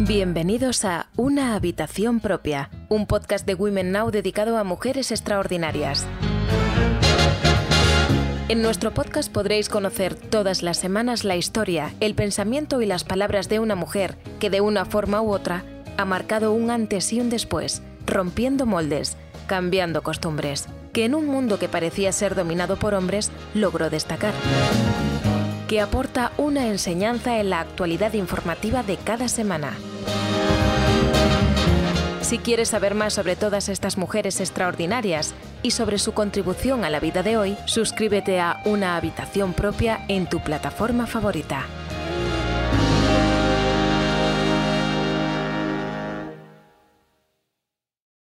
Bienvenidos a Una Habitación Propia, un podcast de Women Now dedicado a mujeres extraordinarias. En nuestro podcast podréis conocer todas las semanas la historia, el pensamiento y las palabras de una mujer que de una forma u otra ha marcado un antes y un después, rompiendo moldes, cambiando costumbres, que en un mundo que parecía ser dominado por hombres logró destacar que aporta una enseñanza en la actualidad informativa de cada semana. Si quieres saber más sobre todas estas mujeres extraordinarias y sobre su contribución a la vida de hoy, suscríbete a Una Habitación Propia en tu plataforma favorita.